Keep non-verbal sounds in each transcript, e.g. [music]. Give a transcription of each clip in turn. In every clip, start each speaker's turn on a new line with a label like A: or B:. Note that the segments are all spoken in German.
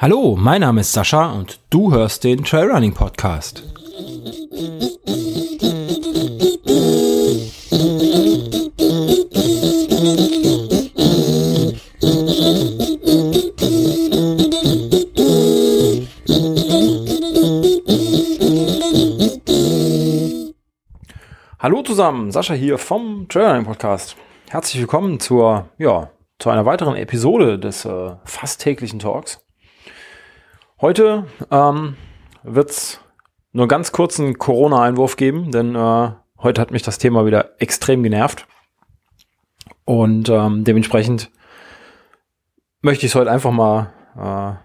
A: Hallo, mein Name ist Sascha und du hörst den Trailrunning Podcast. Hallo zusammen, Sascha hier vom Trailrunning Podcast. Herzlich willkommen zur, ja, zu einer weiteren Episode des äh, fast täglichen Talks. Heute ähm, wird es nur einen ganz kurzen Corona-Einwurf geben, denn äh, heute hat mich das Thema wieder extrem genervt. Und ähm, dementsprechend möchte ich es heute einfach mal äh,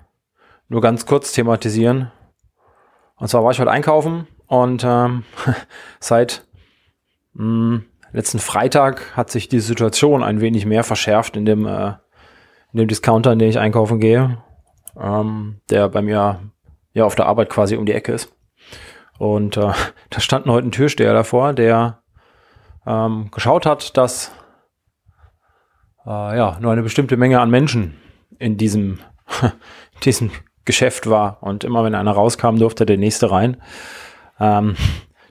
A: nur ganz kurz thematisieren. Und zwar war ich heute einkaufen und ähm, [laughs] seit mh, hm, letzten Freitag hat sich die Situation ein wenig mehr verschärft in dem, äh, in dem Discounter, in dem ich einkaufen gehe ähm, der bei mir ja auf der Arbeit quasi um die Ecke ist. Und äh, [laughs] da stand heute ein Türsteher davor, der ähm, geschaut hat, dass äh, ja nur eine bestimmte Menge an Menschen in diesem, [laughs] diesem Geschäft war. Und immer wenn einer rauskam, durfte der nächste rein. Ähm,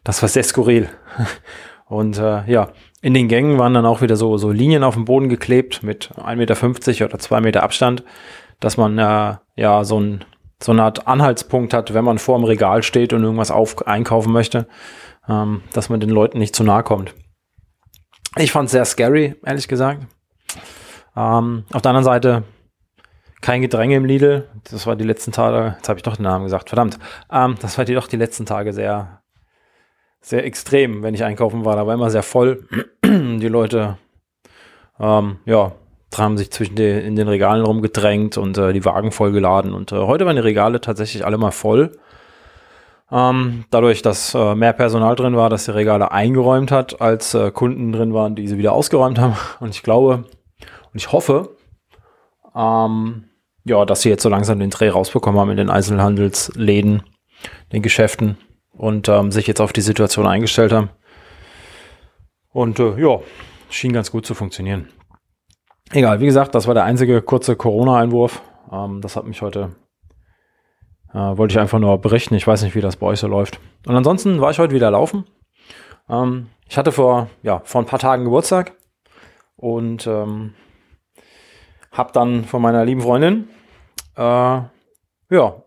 A: das war sehr skurril. [laughs] Und äh, ja, in den Gängen waren dann auch wieder so, so Linien auf dem Boden geklebt mit 1,50 Meter oder 2 Meter Abstand, dass man äh, ja so, ein, so eine Art Anhaltspunkt hat, wenn man vor dem Regal steht und irgendwas auf, einkaufen möchte, ähm, dass man den Leuten nicht zu nahe kommt. Ich fand es sehr scary, ehrlich gesagt. Ähm, auf der anderen Seite kein Gedränge im Lidl. Das war die letzten Tage, jetzt habe ich doch den Namen gesagt, verdammt. Ähm, das war die doch die letzten Tage sehr, sehr extrem, wenn ich einkaufen war. Da war immer sehr voll. [clears throat] die Leute, ähm, ja, haben sich zwischen den, in den Regalen rumgedrängt und äh, die Wagen vollgeladen. Und äh, heute waren die Regale tatsächlich alle mal voll. Ähm, dadurch, dass äh, mehr Personal drin war, dass die Regale eingeräumt hat, als äh, Kunden drin waren, die sie wieder ausgeräumt haben. [laughs] Und ich glaube und ich hoffe, ähm, ja, dass sie jetzt so langsam den Dreh rausbekommen haben in den Einzelhandelsläden, den Geschäften und ähm, sich jetzt auf die Situation eingestellt haben. Und äh, ja, schien ganz gut zu funktionieren. Egal, wie gesagt, das war der einzige kurze Corona-Einwurf. Ähm, das hat mich heute, äh, wollte ich einfach nur berichten. Ich weiß nicht, wie das bei euch so läuft. Und ansonsten war ich heute wieder laufen. Ähm, ich hatte vor, ja, vor ein paar Tagen Geburtstag und ähm, habe dann von meiner lieben Freundin äh, ja,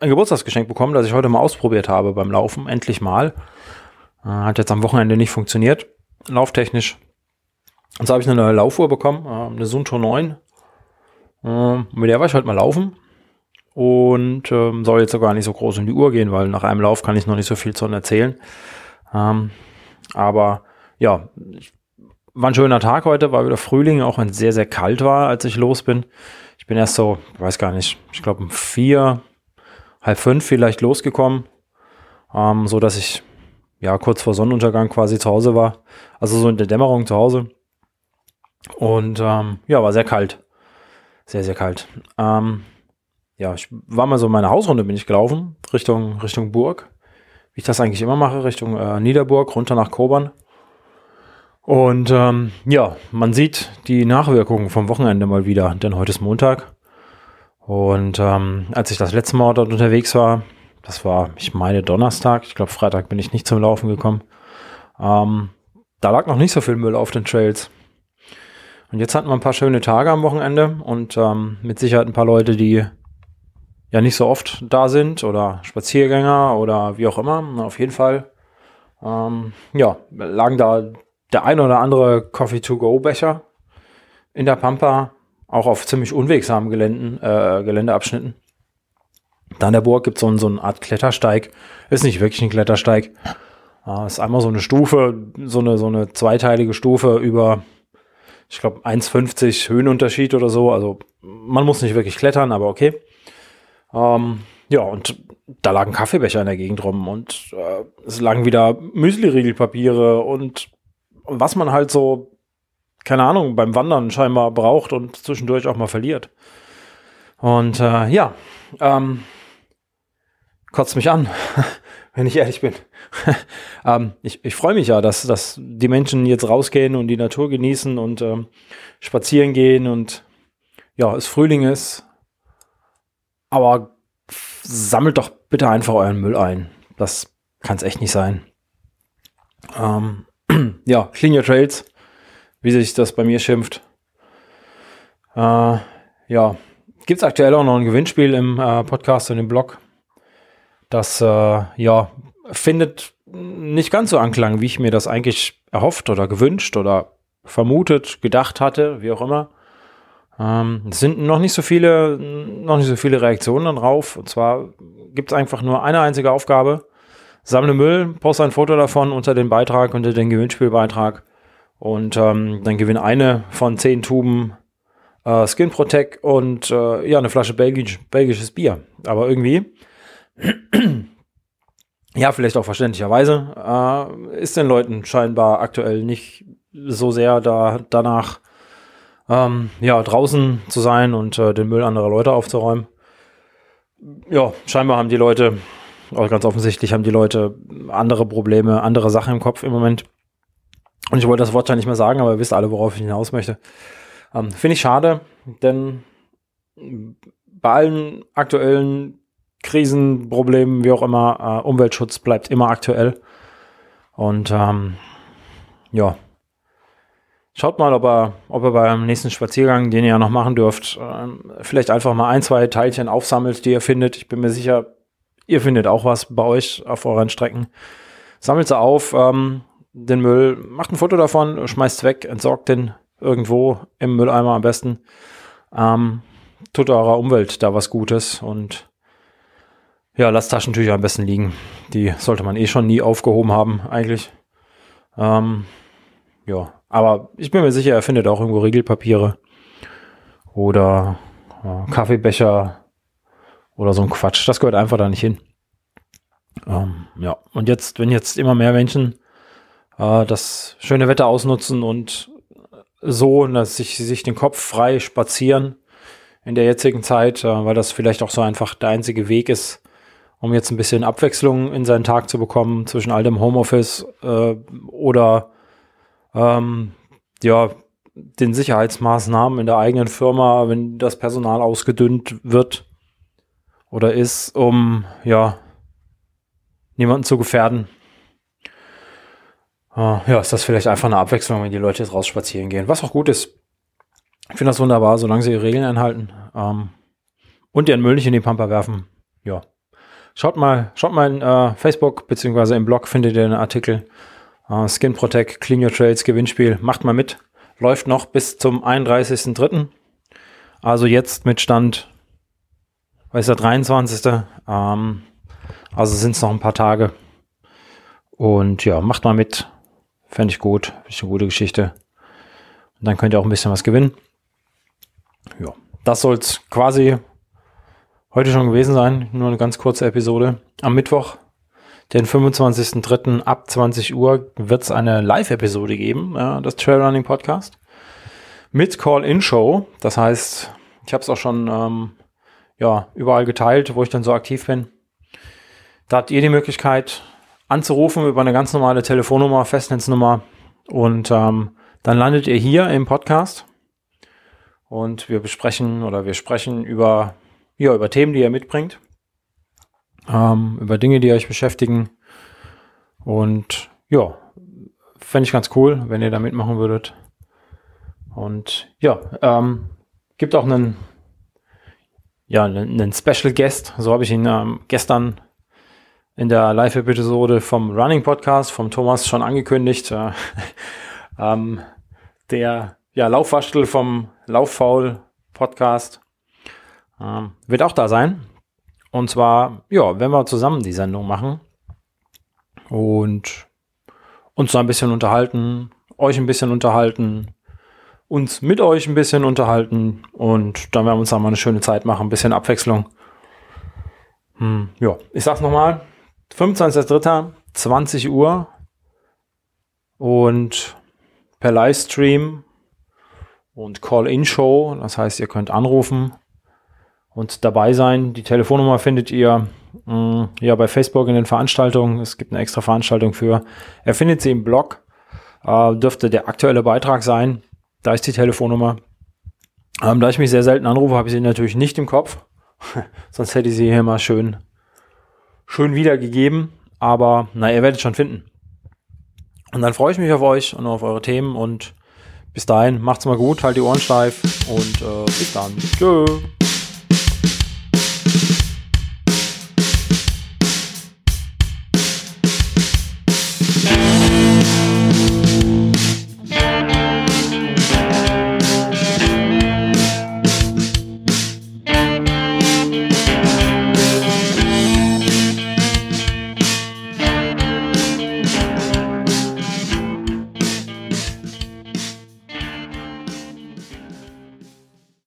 A: ein Geburtstagsgeschenk bekommen, das ich heute mal ausprobiert habe beim Laufen. Endlich mal. Äh, hat jetzt am Wochenende nicht funktioniert, lauftechnisch. Und so habe ich eine neue Laufuhr bekommen, äh, eine Sunto 9. Äh, mit der war ich heute mal laufen. Und ähm, soll jetzt sogar nicht so groß in die Uhr gehen, weil nach einem Lauf kann ich noch nicht so viel zu erzählen. Ähm, aber ja, war ein schöner Tag heute, war wieder Frühling, auch wenn es sehr, sehr kalt war, als ich los bin. Ich bin erst so, weiß gar nicht, ich glaube um vier, halb fünf vielleicht losgekommen, ähm, so dass ich ja kurz vor Sonnenuntergang quasi zu Hause war. Also so in der Dämmerung zu Hause. Und ähm, ja, war sehr kalt. Sehr, sehr kalt. Ähm, ja, ich war mal so meine Hausrunde, bin ich gelaufen, Richtung, Richtung Burg. Wie ich das eigentlich immer mache, Richtung äh, Niederburg, runter nach Kobern. Und ähm, ja, man sieht die Nachwirkungen vom Wochenende mal wieder, denn heute ist Montag. Und ähm, als ich das letzte Mal dort unterwegs war, das war, ich meine, Donnerstag, ich glaube, Freitag bin ich nicht zum Laufen gekommen, ähm, da lag noch nicht so viel Müll auf den Trails. Und jetzt hatten wir ein paar schöne Tage am Wochenende und ähm, mit Sicherheit ein paar Leute, die ja nicht so oft da sind oder Spaziergänger oder wie auch immer. Auf jeden Fall, ähm, ja, lagen da der ein oder andere Coffee-to-go-Becher in der Pampa, auch auf ziemlich unwegsamen Geländen, äh, Geländeabschnitten. Da an der Burg gibt so es so eine Art Klettersteig. Ist nicht wirklich ein Klettersteig. Äh, ist einmal so eine Stufe, so eine, so eine zweiteilige Stufe über ich glaube, 1,50 Höhenunterschied oder so. Also man muss nicht wirklich klettern, aber okay. Ähm, ja, und da lagen Kaffeebecher in der Gegend rum und äh, es lagen wieder Müsli-Riegelpapiere und was man halt so, keine Ahnung, beim Wandern scheinbar braucht und zwischendurch auch mal verliert. Und äh, ja, ähm, kotzt mich an. [laughs] wenn ich ehrlich bin. [laughs] ähm, ich ich freue mich ja, dass, dass die Menschen jetzt rausgehen und die Natur genießen und ähm, spazieren gehen und ja, es Frühling ist. Aber sammelt doch bitte einfach euren Müll ein. Das kann es echt nicht sein. Ähm, [clears throat] ja, Clean Your Trails, wie sich das bei mir schimpft. Äh, ja, gibt es aktuell auch noch ein Gewinnspiel im äh, Podcast und im Blog. Das äh, ja findet nicht ganz so Anklang, wie ich mir das eigentlich erhofft oder gewünscht oder vermutet, gedacht hatte, wie auch immer. Ähm, es sind noch nicht so viele, noch nicht so viele Reaktionen darauf. Und zwar gibt es einfach nur eine einzige Aufgabe. Sammle Müll, poste ein Foto davon unter den Beitrag, unter den Gewinnspielbeitrag und ähm, dann gewinne eine von zehn Tuben äh, Skin Protect und äh, ja, eine Flasche Belgisch, belgisches Bier. Aber irgendwie, [clears throat] ja, vielleicht auch verständlicherweise, äh, ist den Leuten scheinbar aktuell nicht so sehr da, danach, ähm, ja, draußen zu sein und äh, den Müll anderer Leute aufzuräumen. Ja, scheinbar haben die Leute, ganz offensichtlich haben die Leute andere Probleme, andere Sachen im Kopf im Moment. Und ich wollte das Wort ja nicht mehr sagen, aber ihr wisst alle, worauf ich hinaus möchte. Ähm, Finde ich schade, denn bei allen aktuellen Krisen, Problemen, wie auch immer, äh, Umweltschutz bleibt immer aktuell. Und ähm, ja, schaut mal, ob er, ob er beim nächsten Spaziergang, den ihr ja noch machen dürft, äh, vielleicht einfach mal ein, zwei Teilchen aufsammelt, die ihr findet. Ich bin mir sicher, ihr findet auch was bei euch auf euren Strecken. Sammelt sie auf, ähm, den Müll, macht ein Foto davon, schmeißt weg, entsorgt den irgendwo im Mülleimer am besten. Ähm, tut eurer Umwelt da was Gutes und ja, lasst Taschentücher am besten liegen. Die sollte man eh schon nie aufgehoben haben, eigentlich. Ähm, ja, aber ich bin mir sicher, er findet auch irgendwo Regelpapiere oder äh, Kaffeebecher oder so ein Quatsch. Das gehört einfach da nicht hin. Ähm, ja, und jetzt, wenn jetzt immer mehr Menschen äh, das schöne Wetter ausnutzen und so, dass sich, sich den Kopf frei spazieren in der jetzigen Zeit, äh, weil das vielleicht auch so einfach der einzige Weg ist, um jetzt ein bisschen Abwechslung in seinen Tag zu bekommen zwischen all dem Homeoffice äh, oder ähm, ja, den Sicherheitsmaßnahmen in der eigenen Firma, wenn das Personal ausgedünnt wird oder ist, um ja niemanden zu gefährden. Uh, ja, ist das vielleicht einfach eine Abwechslung, wenn die Leute jetzt raus spazieren gehen. Was auch gut ist. Ich finde das wunderbar, solange sie ihre Regeln einhalten. Ähm, und ihren Müll nicht in die Pampa werfen. Ja. Schaut mal, schaut mal in uh, Facebook beziehungsweise im Blog findet ihr einen Artikel. Uh, Skin Protect, Clean Your Trails, Gewinnspiel. Macht mal mit. Läuft noch bis zum 31.03. Also jetzt mit Stand, weiß der 23. Ähm, also sind es noch ein paar Tage. Und ja, macht mal mit. Fände ich gut. Ist eine gute Geschichte. Und dann könnt ihr auch ein bisschen was gewinnen. Ja, das soll es quasi heute schon gewesen sein. Nur eine ganz kurze Episode. Am Mittwoch, den 25.03. ab 20 Uhr wird es eine Live-Episode geben, ja, das Trailrunning Podcast. Mit Call-In-Show. Das heißt, ich habe es auch schon ähm, ja, überall geteilt, wo ich dann so aktiv bin. Da habt ihr die Möglichkeit, anzurufen über eine ganz normale Telefonnummer, Festnetznummer. Und ähm, dann landet ihr hier im Podcast. Und wir besprechen oder wir sprechen über, ja, über Themen, die ihr mitbringt. Ähm, über Dinge, die euch beschäftigen. Und ja, fände ich ganz cool, wenn ihr da mitmachen würdet. Und ja, ähm, gibt auch einen, ja, einen Special Guest. So habe ich ihn ähm, gestern in der Live-Episode vom Running Podcast vom Thomas schon angekündigt. Äh, [laughs] ähm, der ja, Laufwaschtel vom Lauffaul Podcast ähm, wird auch da sein. Und zwar, ja, wenn wir zusammen die Sendung machen und uns da ein bisschen unterhalten, euch ein bisschen unterhalten, uns mit euch ein bisschen unterhalten und dann werden wir uns da mal eine schöne Zeit machen, ein bisschen Abwechslung. Hm, ja, ich sag's nochmal, 25.03. 20 Uhr und per Livestream und Call-In-Show. Das heißt, ihr könnt anrufen und dabei sein. Die Telefonnummer findet ihr mh, mm, ja, bei Facebook in den Veranstaltungen. Es gibt eine extra Veranstaltung für. Er findet sie im Blog. Äh, dürfte der aktuelle Beitrag sein. Da ist die Telefonnummer. Ähm, da ich mich sehr selten anrufe, habe ich sie natürlich nicht im Kopf. [laughs] Sonst hätte ich sie hier mal schön, schön wiedergegeben. Aber na, ihr werdet schon finden. Und dann freue ich mich auf euch und auf eure Themen und bis dahin, macht's mal gut, halt die Ohren steif und äh, bis dann. Tschö.